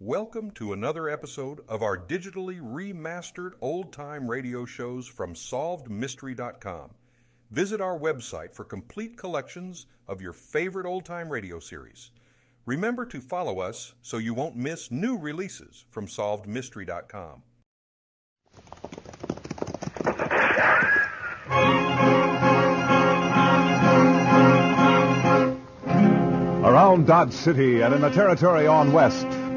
Welcome to another episode of our digitally remastered old time radio shows from SolvedMystery.com. Visit our website for complete collections of your favorite old time radio series. Remember to follow us so you won't miss new releases from SolvedMystery.com. Around Dodge City and in the territory on west,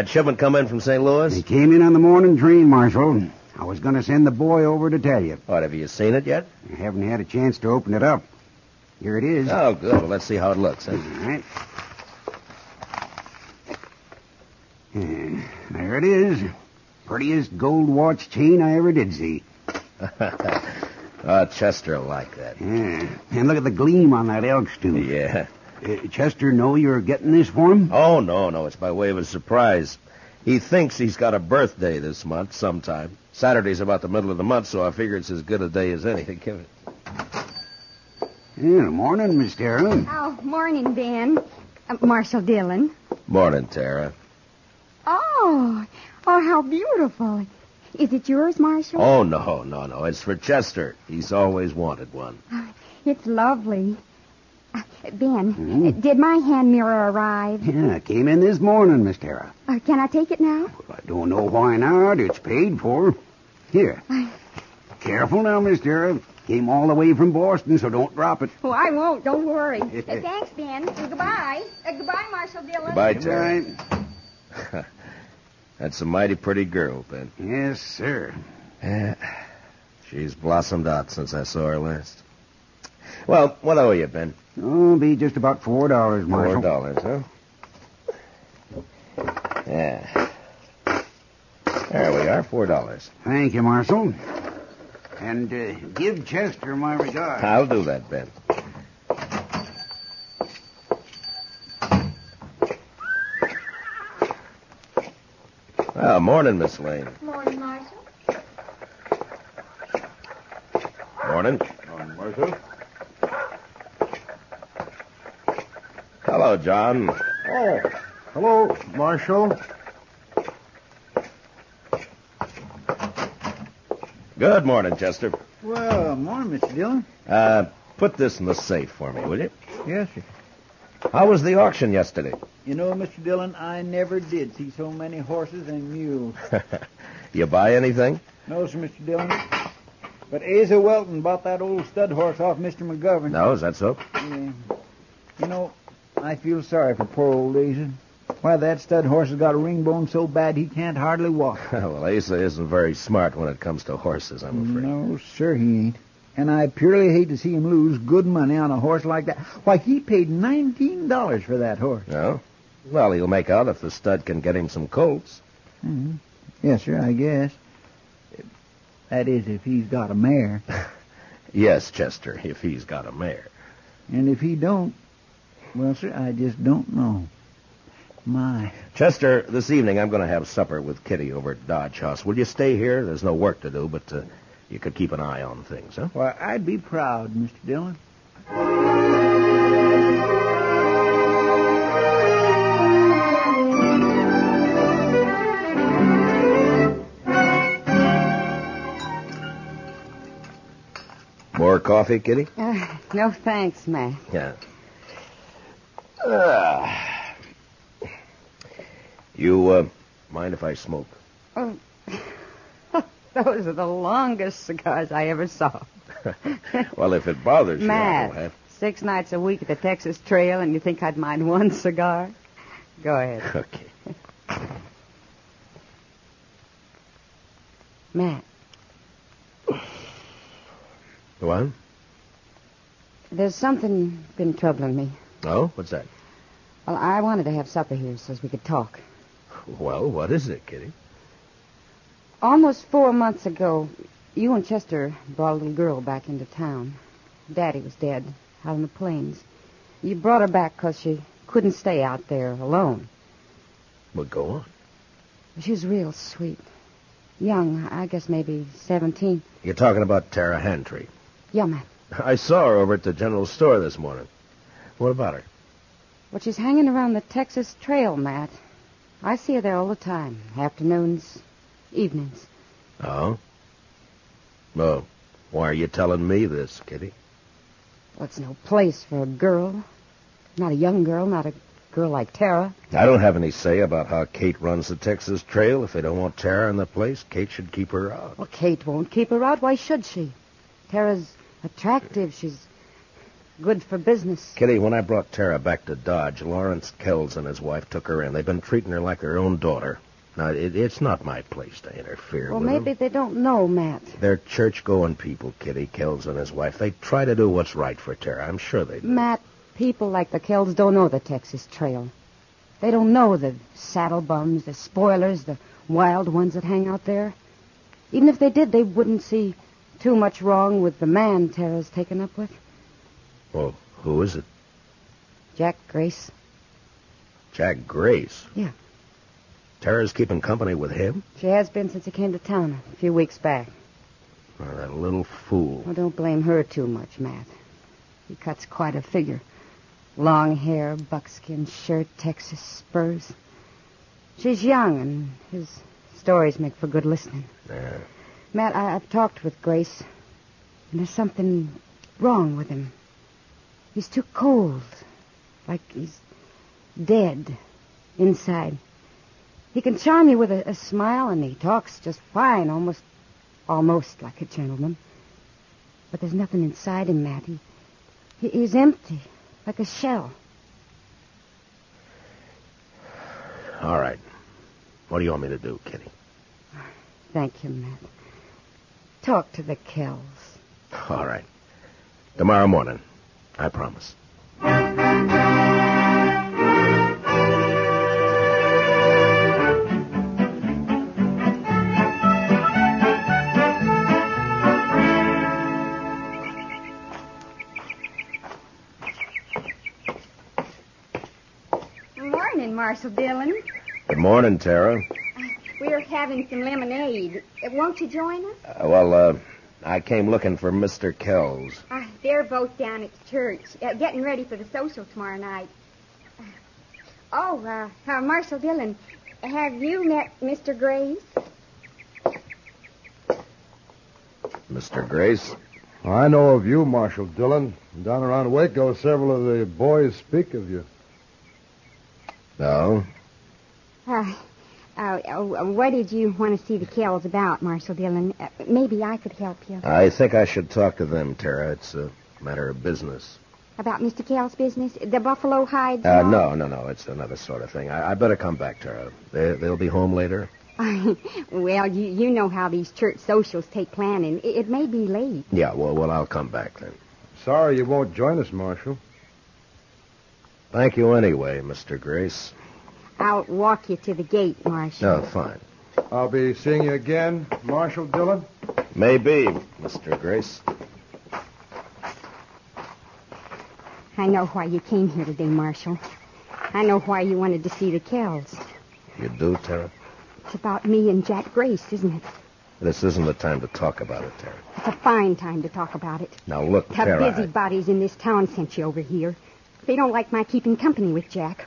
Had shipment come in from St. Louis? He came in on the morning train, Marshal. I was going to send the boy over to tell you. What, have you seen it yet? I haven't had a chance to open it up. Here it is. Oh, good. Well, let's see how it looks. All Huh? right. Yeah, there it is. Prettiest gold watch chain I ever did see. oh, Chester will like that. Yeah. And look at the gleam on that elk's tooth. Yeah. Uh, Chester know you're getting this for him? Oh, no, no. It's by way of a surprise. He thinks he's got a birthday this month sometime. Saturday's about the middle of the month, so I figure it's as good a day as any to give it. Yeah, morning, Miss Tara. Oh, morning, Ben. Uh, Marshal Dillon. Morning, Tara. Oh, oh, how beautiful. Is it yours, Marshal? Oh, no, no, no. It's for Chester. He's always wanted one. It's lovely. Uh, ben, Hmm? did my hand mirror arrive? Yeah, came in this morning, Miss Tara. Uh, can I take it now? I don't know why not. It's paid for. Here. Careful now, Miss Tara. Came all the way from Boston, so don't drop it. Oh, I won't. Don't worry. Uh, thanks, Ben. Uh, goodbye. Uh, goodbye, Marshal Dillon. Goodbye, Tara. night. That's a mighty pretty girl, Ben. Yes, sir. Yeah. She's blossomed out since I saw her last. Well, what owe you, Ben? Oh, be just about four dollars, Marshal. Four dollars, huh? Yeah. There we are, four dollars. Thank you, Marshal. And uh, give Chester my regards. I'll do that, Ben. Well, morning, Miss Lane. Morning, Marshal. Morning. Morning. Marshal? Hello, John. Oh, hello, Marshal. Good morning, Chester. Well, morning, Mr. Dillon. Uh, put this in the safe for me, will you? Yes, sir. How was the auction yesterday? You know, Mr. Dillon, I never did see so many horses and mules. you buy anything? No, sir, Mr. Dillon. But Asa Welton bought that old stud horse off Mr. McGovern. No, is that so? Yeah. You know, I feel sorry for poor old Asa. Why, that stud horse has got a ring bone so bad he can't hardly walk. well, Asa isn't very smart when it comes to horses, I'm afraid. No, sir, he ain't. And I purely hate to see him lose good money on a horse like that. Why, he paid $19 for that horse. No? Well, he'll make out if the stud can get him some colts. Mm-hmm. Yes, sir, I guess. That is, if he's got a mare. Yes, Chester, if he's got a mare. And if he don't, well, sir, I just don't know. My. Chester, this evening I'm going to have supper with Kitty over at Dodge House. Will you stay here? There's no work to do, but uh, you could keep an eye on things, huh? Well, I'd be proud, Mr. Dillon. More coffee, Kitty? Uh, no thanks, Matt. Yeah. Ah. you, uh, mind if I smoke? Oh, those are the longest cigars I ever saw. well, if it bothers you, Matt, will have... six nights a week at the Texas Trail, and you think I'd mind one cigar? Go ahead. Okay. Matt, What? there's something been troubling me. Oh, what's that? Well, I wanted to have supper here so as we could talk. Well, what is it, Kitty? Almost four months ago, you and Chester brought a little girl back into town. Daddy was dead out in the plains. You brought her back 'cause she couldn't stay out there alone. Well, go on. She was real sweet. Young, I guess maybe 17. You're talking about Tara Hantry. Yeah, Matt. I saw her over at the general store this morning. What about her? Well, she's hanging around the Texas Trail, Matt. I see her there all the time. Afternoons, evenings. Oh? Well, why are you telling me this, Kitty? Well, it's no place for a girl. Not a young girl, not a girl like Tara. I don't have any say about how Kate runs the Texas Trail. If they don't want Tara in the place, Kate should keep her out. Well, Kate won't keep her out. Why should she? Tara's attractive. She's good for business. Kitty, when I brought Tara back to Dodge, Lawrence Kells and his wife took her in. They've been treating her like their own daughter. Now, it, it's not my place to interfere Well, with maybe them. they don't know, Matt. They're church-going people, Kitty, Kells and his wife. They try to do what's right for Tara. I'm sure they do. Matt, people like the Kells don't know the Texas Trail. They don't know the saddle bums, the spoilers, the wild ones that hang out there. Even if they did, they wouldn't see too much wrong with the man Tara's taken up with. Well, who is it? Jack Grace. Jack Grace. Yeah. Tara's keeping company with him? She has been since he came to town a few weeks back. Oh, that little fool. Well, don't blame her too much, Matt. He cuts quite a figure. Long hair, buckskin shirt, Texas spurs. She's young, and his stories make for good listening. Yeah. Matt, I, I've talked with Grace, and there's something wrong with him. He's too cold, like he's dead inside. He can charm you with a, a smile, and he talks just fine, almost, almost like a gentleman. But there's nothing inside him, Matt. He, he, he's empty, like a shell. All right. What do you want me to do, Kitty? Thank you, Matt. Talk to the Kells. All right. Tomorrow morning. I promise. Good morning, Marshal Dillon. Good morning, Tara. We're having some lemonade. Won't you join us? Uh, well, uh, I came looking for Mr. Kells. They're both down at the church, uh, getting ready for the social tomorrow night. Oh, uh, uh, Marshal Dillon, have you met Mr. Grace? Mr. Grace? I know of you, Marshal Dillon. Down around Waco, several of the boys speak of you. No. Uh, uh, what did you want to see the Kells about, Marshal Dillon? Uh, maybe I could help you. I think I should talk to them, Tara. It's a matter of business. About Mr. Kell's business? The buffalo hides? Uh, no, no, no. It's another sort of thing. I, I better come back, Tara. They, they'll be home later. well, you, you know how these church socials take planning. It, it may be late. Yeah, well, well, I'll come back then. Sorry you won't join us, Marshal. Thank you anyway, Mr. Grace. I'll walk you to the gate, Marshal. No, fine. I'll be seeing you again, Marshal Dillon. Maybe, Mr. Grace. I know why you came here today, Marshal. I know why you wanted to see the Kells. You do, Tara? It's about me and Jack Grace, isn't it? This isn't the time to talk about it, Tara. It's a fine time to talk about it. Now, look, The Tara. I- busybodies in this town sent you over here. They don't like my keeping company with Jack.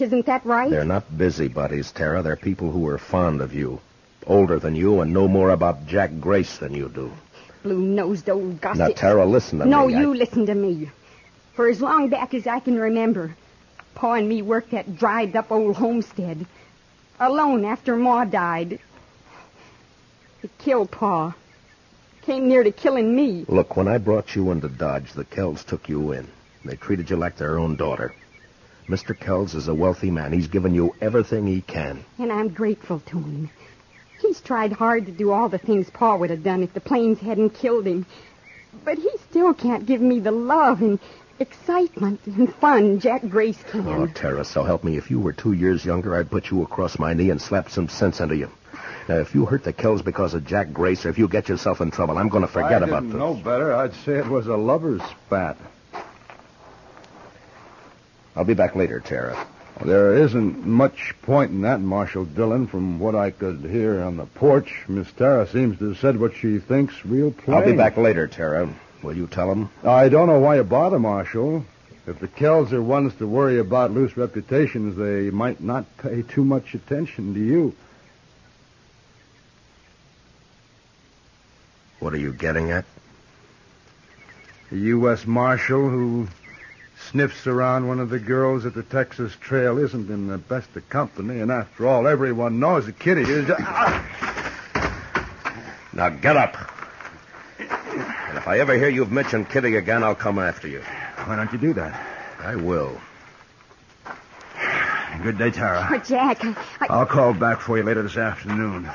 Isn't that right? They're not busybodies, Tara. They're people who are fond of you. Older than you and know more about Jack Grace than you do. blue-nosed old gossip. Now, Tara, listen to no, me. I- you listen to me. For as long back as I can remember, Pa and me worked that dried-up old homestead. Alone after Ma died. It killed Pa. Came near to killing me. Look, when I brought you into Dodge, the Kells took you in. They treated you like their own daughter. Mr. Kells is a wealthy man. He's given you everything he can. And I'm grateful to him. He's tried hard to do all the things Pa would have done if the plains hadn't killed him. But he still can't give me the love and excitement and fun Jack Grace can. Oh, Tara, so help me. If you were two years younger, I'd put you across my knee and slap some sense into you. Now, if you hurt the Kells because of Jack Grace, or if you get yourself in trouble, I'm going to forget I about didn't this. know better. I'd say it was a lover's spat. I'll be back later, Tara. There isn't much point in that, Marshal Dillon. From what I could hear on the porch, Miss Tara seems to have said what she thinks real plain. I'll be back later, Tara. Will you tell him? I don't know why you bother, Marshal. If the Kells are ones to worry about loose reputations, they might not pay too much attention to you. What are you getting at? A U.S. Marshal who sniffs around one of the girls at the Texas Trail isn't in the best of company, and after all, everyone knows that Kitty is. Ah! Now get up. And if I ever hear you've mentioned Kitty again, I'll come after you. Why don't you do that? I will. Good day, Tara. But Jack, I, I, I'll call back for you later this afternoon.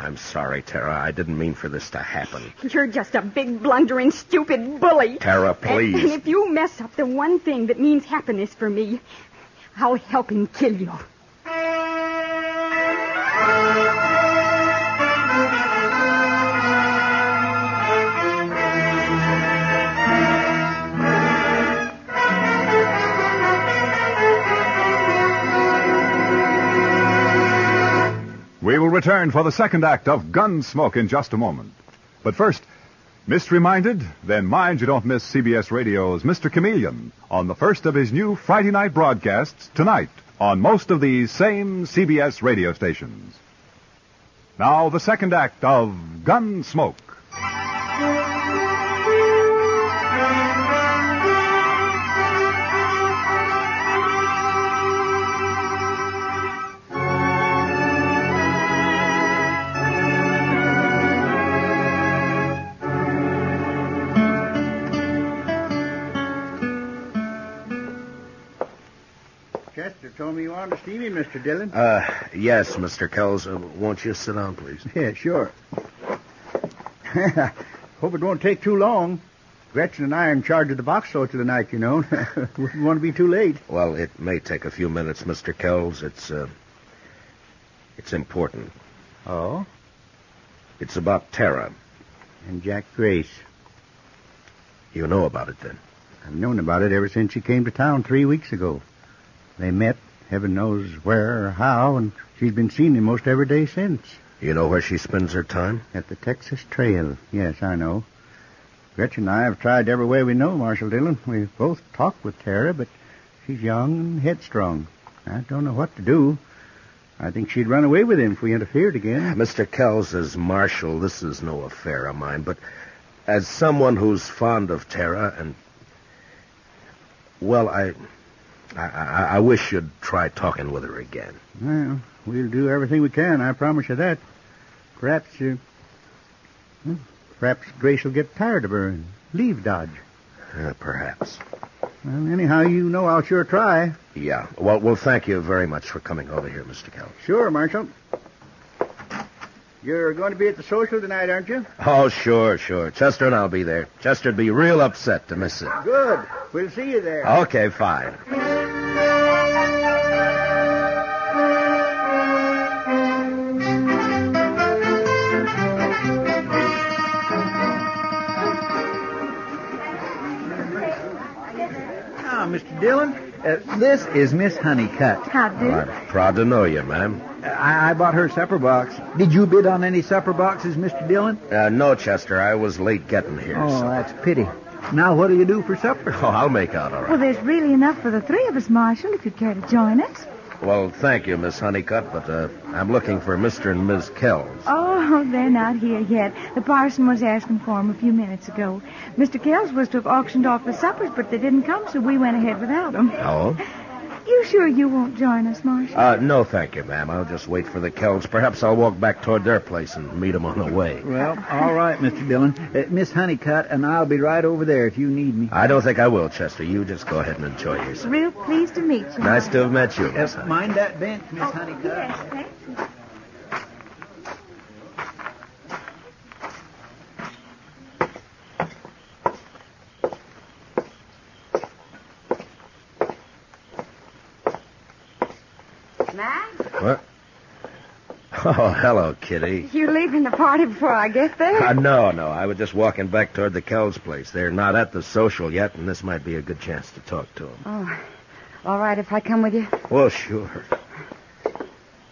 I'm sorry, Tara. I didn't mean for this to happen. you're just a big blundering, stupid bully. Tara, And, please. and if you mess up the one thing that means happiness for me, I'll help him kill you. We will return for the second act of Gunsmoke in just a moment. But first, missed reminded? Then mind you don't miss CBS Radio's Mr. Chameleon on the first of his new Friday night broadcasts tonight on most of these same CBS radio stations. Now, the second act of Gunsmoke. You wanted to see me, Mr. Dillon. Uh, yes, Mr. Kells. Uh, won't you sit down, please? Yeah, sure. Hope it won't take too long. Gretchen and I are in charge of the box store tonight, you know. Wouldn't want to be too late. Well, it may take a few minutes, Mr. Kells. It's, uh, it's important. Oh? It's about Tara. And Jack Grace. You know about it, then? I've known about it ever since she came to town three weeks ago. They met, heaven knows where or how, and she's been seeing him most every day since. You know where she spends her time? At the Texas Trail. Yes, I know. Gretchen and I have tried every way we know, Marshal Dillon. We've both talked with Tara, but she's young and headstrong. I don't know what to do. I think she'd run away with him if we interfered again. Mr. Kells, as Marshal, this is no affair of mine, but as someone who's fond of Tara and. Well, I. I, I, I wish you'd try talking with her again. Well, we'll do everything we can, I promise you that. Perhaps, uh, well, perhaps Grace will get tired of her and leave Dodge. Uh, perhaps. Well, anyhow, you know I'll sure try. Yeah. Well, well, thank you very much for coming over here, Mr. Kells. Sure, Marshal. You're going to be at the social tonight, aren't you? Oh, sure, sure. Chester and I'll be there. Chester'd be real upset to miss it. Good. We'll see you there. Okay, fine. Dillon, uh, this is Miss Honeycutt. How do? Well, I'm proud to know you, ma'am. I, I bought her supper box. Did you bid on any supper boxes, Mr. Dillon? Uh, no, Chester, I was late getting here. Oh, so- that's pity. Now, what do you do for supper? Oh, I'll make out all right. Well, there's really enough for the three of us, Marshal, if you'd care to join us. Well, thank you, Miss Honeycutt, but uh, I'm looking for Mr. and Miss Kells. Oh, they're not here yet. The parson was asking for for 'em a few minutes ago. Mr. Kells was to have auctioned off the suppers, but they didn't come, so we went ahead without 'em. Oh? You sure you won't join us, Marshal? Uh, no, thank you, ma'am. I'll just wait for the Kells. Perhaps I'll walk back toward their place and meet 'em on the way. Well, all right, Mr. Dillon. Uh, Miss Honeycutt and I'll be right over there if you need me. I don't think I will, Chester. You just go ahead and enjoy yourself. Real pleased to meet you. Nice to have met you, Uh, Miss Honeycutt. mind that bench, Miss Honeycutt. Yes, thank you. Matt, What? Oh, hello, Kitty. you leaving the party before I get there? Uh, no, no. I was just walking back toward the Kells place. They're not at the social yet, and this might be a good chance to talk to them. Oh, all right if I come with you. Well, sure.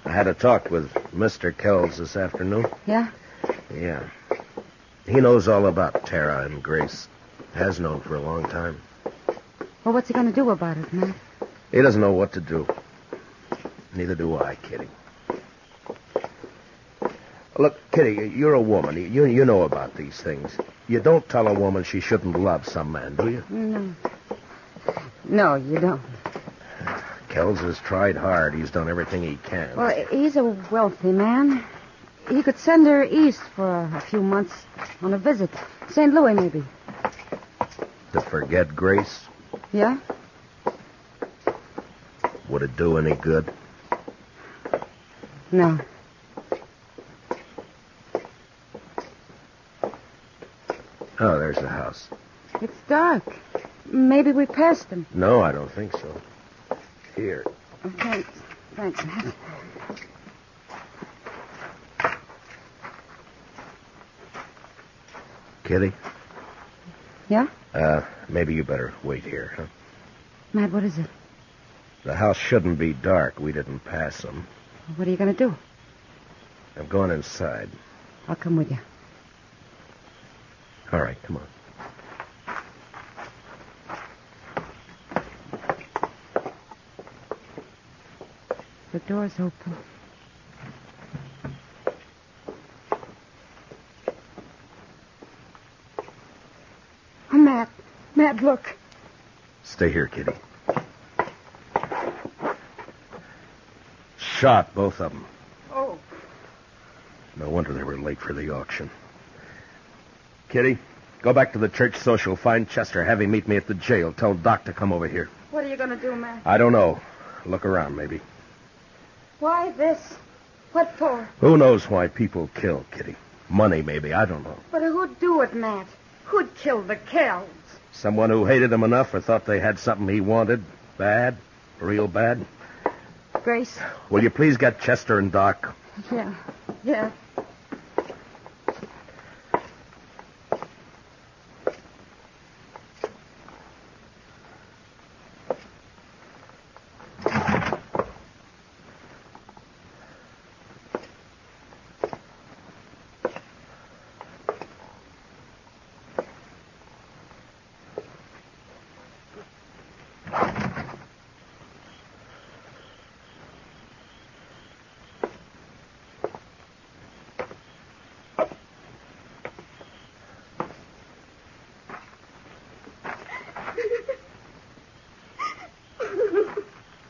I had a talk with Mr. Kells this afternoon. Yeah? Yeah. He knows all about Tara and Grace. Has known for a long time. Well, what's he going to do about it, Matt? He doesn't know what to do. Neither do I, Kitty. Look, Kitty, you're a woman. You, you know about these things. You don't tell a woman she shouldn't love some man, do you? No. No, you don't. Kells has tried hard. He's done everything he can. Well, he's a wealthy man. He could send her east for a, a few months on a visit. St. Louis, maybe. To forget Grace? Yeah? Would it do any good? No. Oh, there's the house. It's dark. Maybe we passed them. No, I don't think so. Here. Oh, thanks. Thanks, Matt. Kitty? Yeah? Uh, maybe you better wait here, huh? Matt, what is it? The house shouldn't be dark. We didn't pass them. What are you going to do? I'm going inside. I'll come with you. All right, come on. The door's open. Oh, Matt. Matt, look. Stay here, Kitty. Shot, both of them. Oh. No wonder they were late for the auction. Kitty, go back to the church social. Find Chester. Have him meet me at the jail. Tell Doc to come over here. What are you going to do, Matt? I don't know. Look around, maybe. Why this? What for? Who knows why people kill, Kitty? Money, maybe. I don't know. But who'd do it, Matt? Who'd kill the Kells? Someone who hated them enough or thought they had something he wanted. Bad. Real bad. Grace? Will you please get Chester and Doc? Yeah. Yeah.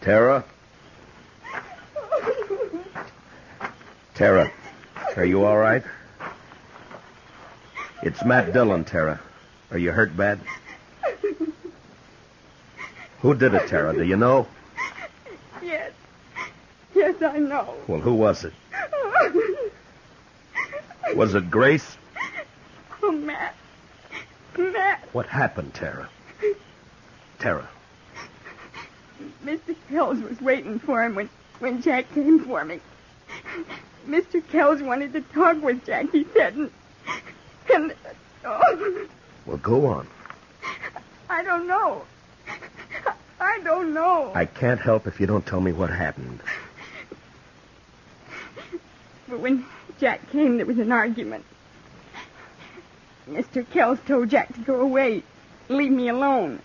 Tara? Tara, are you all right? It's Matt Dillon, Tara. Are you hurt bad? Who did it, Tara? Do you know? Yes. Yes, I know. Well, who was it? Was it Grace? Oh, Matt. Matt. What happened, Tara? Tara. Mr. Kells was waiting for him when, when Jack came for me. Mr. Kells wanted to talk with Jack, he said, and, and oh, Well, go on. I don't know. I don't know. I can't help if you don't tell me what happened. But when Jack came, there was an argument. Mr. Kells told Jack to go away, leave me alone.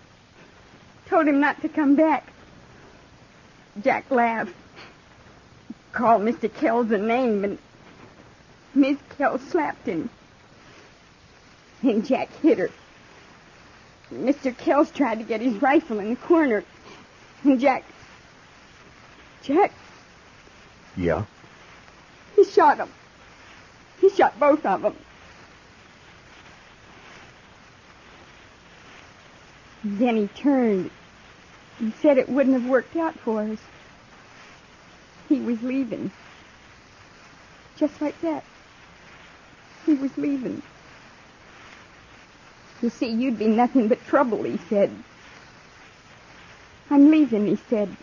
Told him not to come back. Jack laughed. Called Mr. Kells a name, and Miss Kells slapped him. And Jack hit her. Mr. Kells tried to get his rifle in the corner, and Jack. Jack, Yeah? he shot him. He shot both of them. Then he turned and said it wouldn't have worked out for us. He was leaving. Just like that. He was leaving. You see, you'd be nothing but trouble, he said. I'm leaving, he said.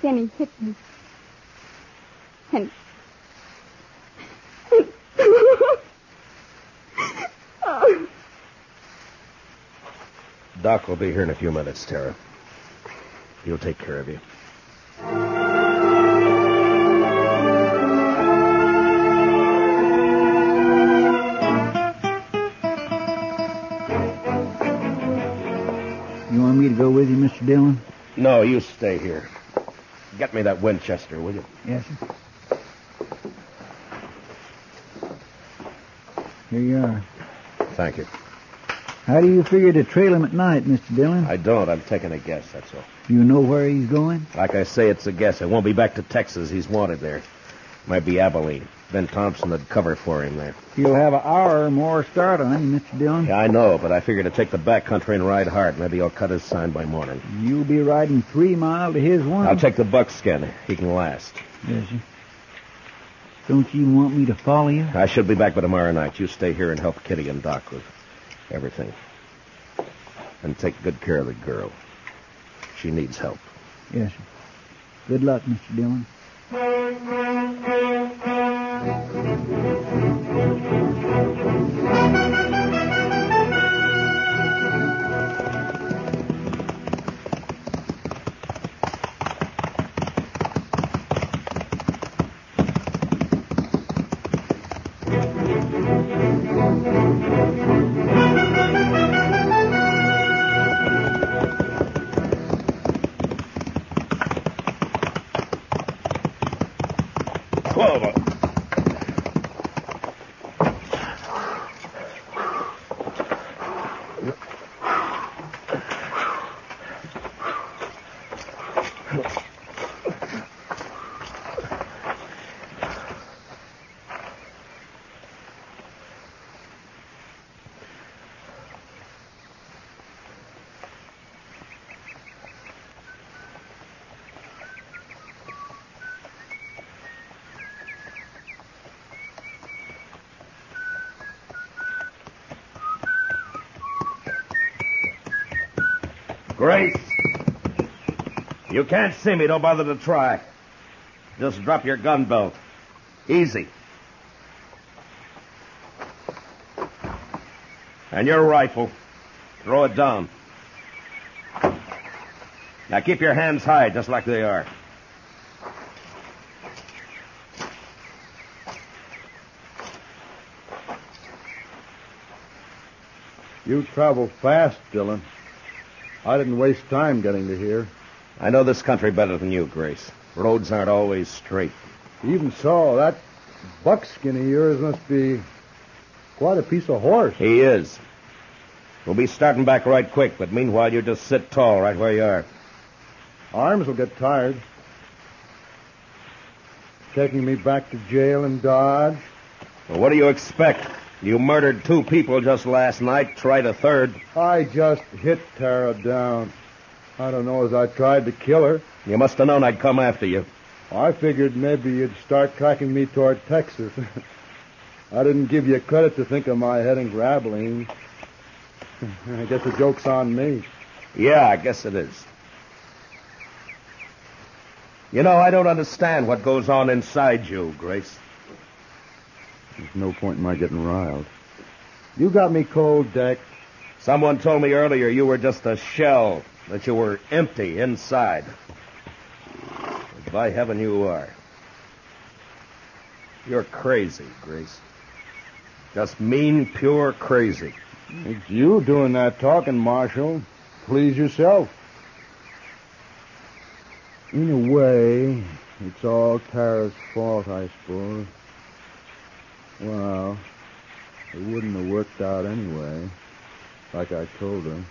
Then he hit me. And. oh. Doc will be here in a few minutes, Tara. He'll take care of you. You want me to go with you, Mr. Dillon? No, you stay here. Get me that Winchester, will you? Yes, sir. Here you are. Thank you. How do you figure to trail him at night, Mr. Dillon? I don't. I'm taking a guess, that's all. You know where he's going? Like I say, it's a guess. I won't be back to Texas. He's wanted there. Might be Abilene. Ben Thompson would cover for him there. He'll have an hour or more start on him, Mr. Dillon. Yeah, I know, but I figure to take the back country and ride hard. Maybe he'll cut his sign by morning. You'll be riding three mile to his one. I'll take the buckskin. He can last. Yes, sir. Don't you want me to follow you? I should be back by tomorrow night. You stay here and help Kitty and Doc with everything. And take good care of the girl. She needs help. Yes, sir. Good luck, Mr. Dillon. Clover. Grace. You can't see me. Don't bother to try. Just drop your gun belt. Easy. And your rifle. Throw it down. Now keep your hands high, just like they are. You travel fast, Dillon. I didn't waste time getting to here. I know this country better than you, Grace. Roads aren't always straight. Even so, that buckskin of yours must be quite a piece of horse. He is. We'll be starting back right quick, but meanwhile you just sit tall right where you are. Arms will get tired. Taking me back to jail in Dodge. Well, what do you expect? You murdered two people just last night, tried a third. I just hit Tara down. I don't know as I tried to kill her. You must have known I'd come after you. I figured maybe you'd start tracking me toward Texas. I didn't give you credit to think of my heading for Abilene. I guess the joke's on me. Yeah, I guess it is. You know, I don't understand what goes on inside you, Grace. There's no point in my getting riled. You got me cold, Deck. Someone told me earlier you were just a shell, that you were empty inside. But by heaven, you are. You're crazy, Grace. Just mean, pure crazy. It's you doing that talking, Marshal. Please yourself. In a way, it's all Tara's fault, I suppose. Well, it wouldn't have worked out anyway, like I told her.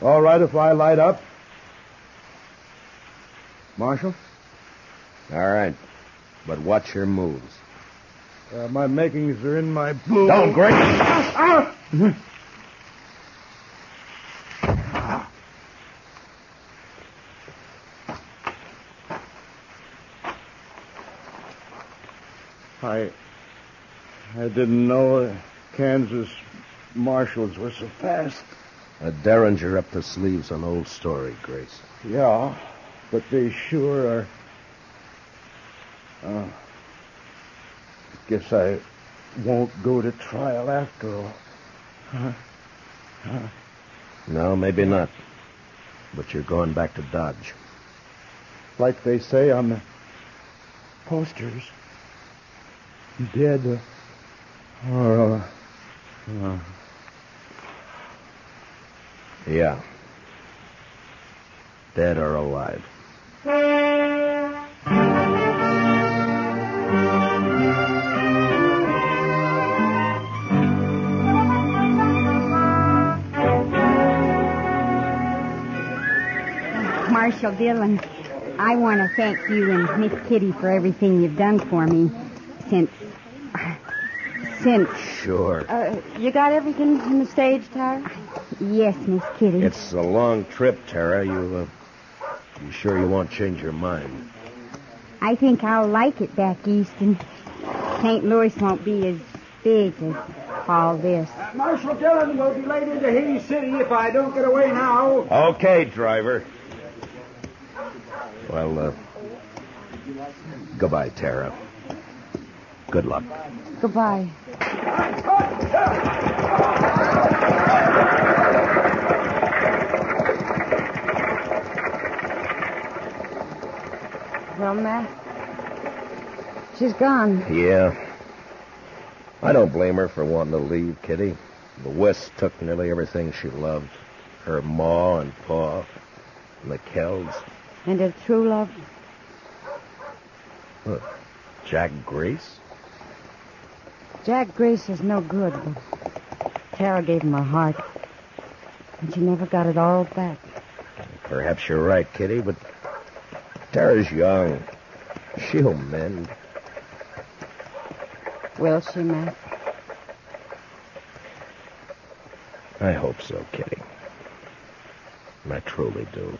All right if I light up? Marshal? All right. But watch your moves. Uh, my makings are in my boot. Don't, Grace! Didn't know Kansas marshals were so fast. A derringer up the sleeves, an old story, Grace. Yeah, but they sure are. Uh, guess I won't go to trial after all. Huh? Huh? No, maybe not. But you're going back to Dodge. Like they say on the posters. Dead. Uh, or, uh, Yeah. Dead or alive. Marshal Dillon, I want to thank you and Miss Kitty for everything you've done for me since. Since. Sure. Uh, you got everything in the stage, Tara? Yes, Miss Kitty. It's a long trip, Tara. You, uh, you sure you won't change your mind? I think I'll like it back east, and St. Louis won't be as big as all this. Marshal Dillon will be late into Hays City if I don't get away now. Okay, driver. Well, uh, goodbye, Tara. Good luck. Goodbye. Well, Matt, she's gone. Yeah. I don't blame her for wanting to leave, Kitty. The West took nearly everything she loved. Her ma and pa, and the Kells. And her true love. Jack Grace? Jack Grace is no good, but Tara gave him her heart. And she never got it all back. Perhaps you're right, Kitty, but Tara's young. She'll mend. Will she, Matt? I hope so, Kitty. I truly do.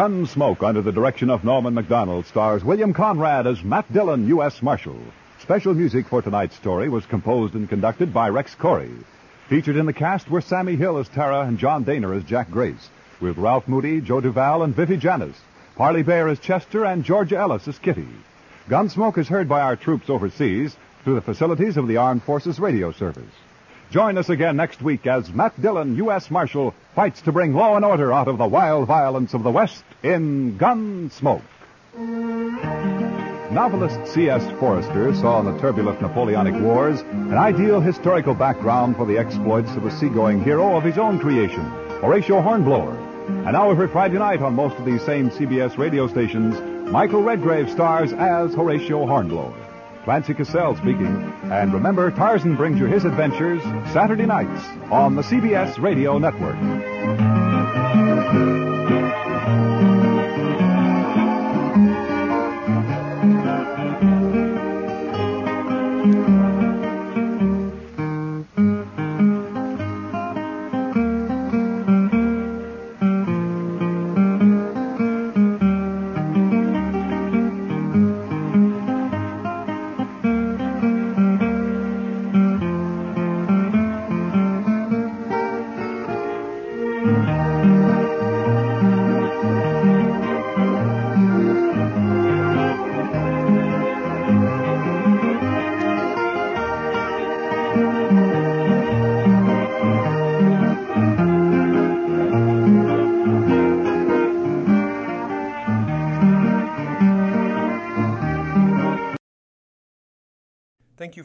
Gunsmoke, under the direction of Norman Macdonnell, stars William Conrad as Matt Dillon, U.S. Marshal. Special music for tonight's story was composed and conducted by Rex Koury. Featured in the cast were Sammy Hill as Tara and John Dehner as Jack Grace, with Ralph Moody, Joe Duval, and Vivi Janis, Parley Baer as Chester, and Georgia Ellis as Kitty. Gunsmoke is heard by our troops overseas through the facilities of the Armed Forces Radio Service. Join us again next week as Matt Dillon, U.S. Marshal, fights to bring law and order out of the wild violence of the West in Gunsmoke. Novelist C.S. Forester saw in the turbulent Napoleonic Wars an ideal historical background for the exploits of a seagoing hero of his own creation, Horatio Hornblower. And now every Friday night on most of these same CBS radio stations, Michael Redgrave stars as Horatio Hornblower. Clancy Cassell speaking. And remember, Tarzan brings you his adventures Saturday nights on the CBS Radio Network.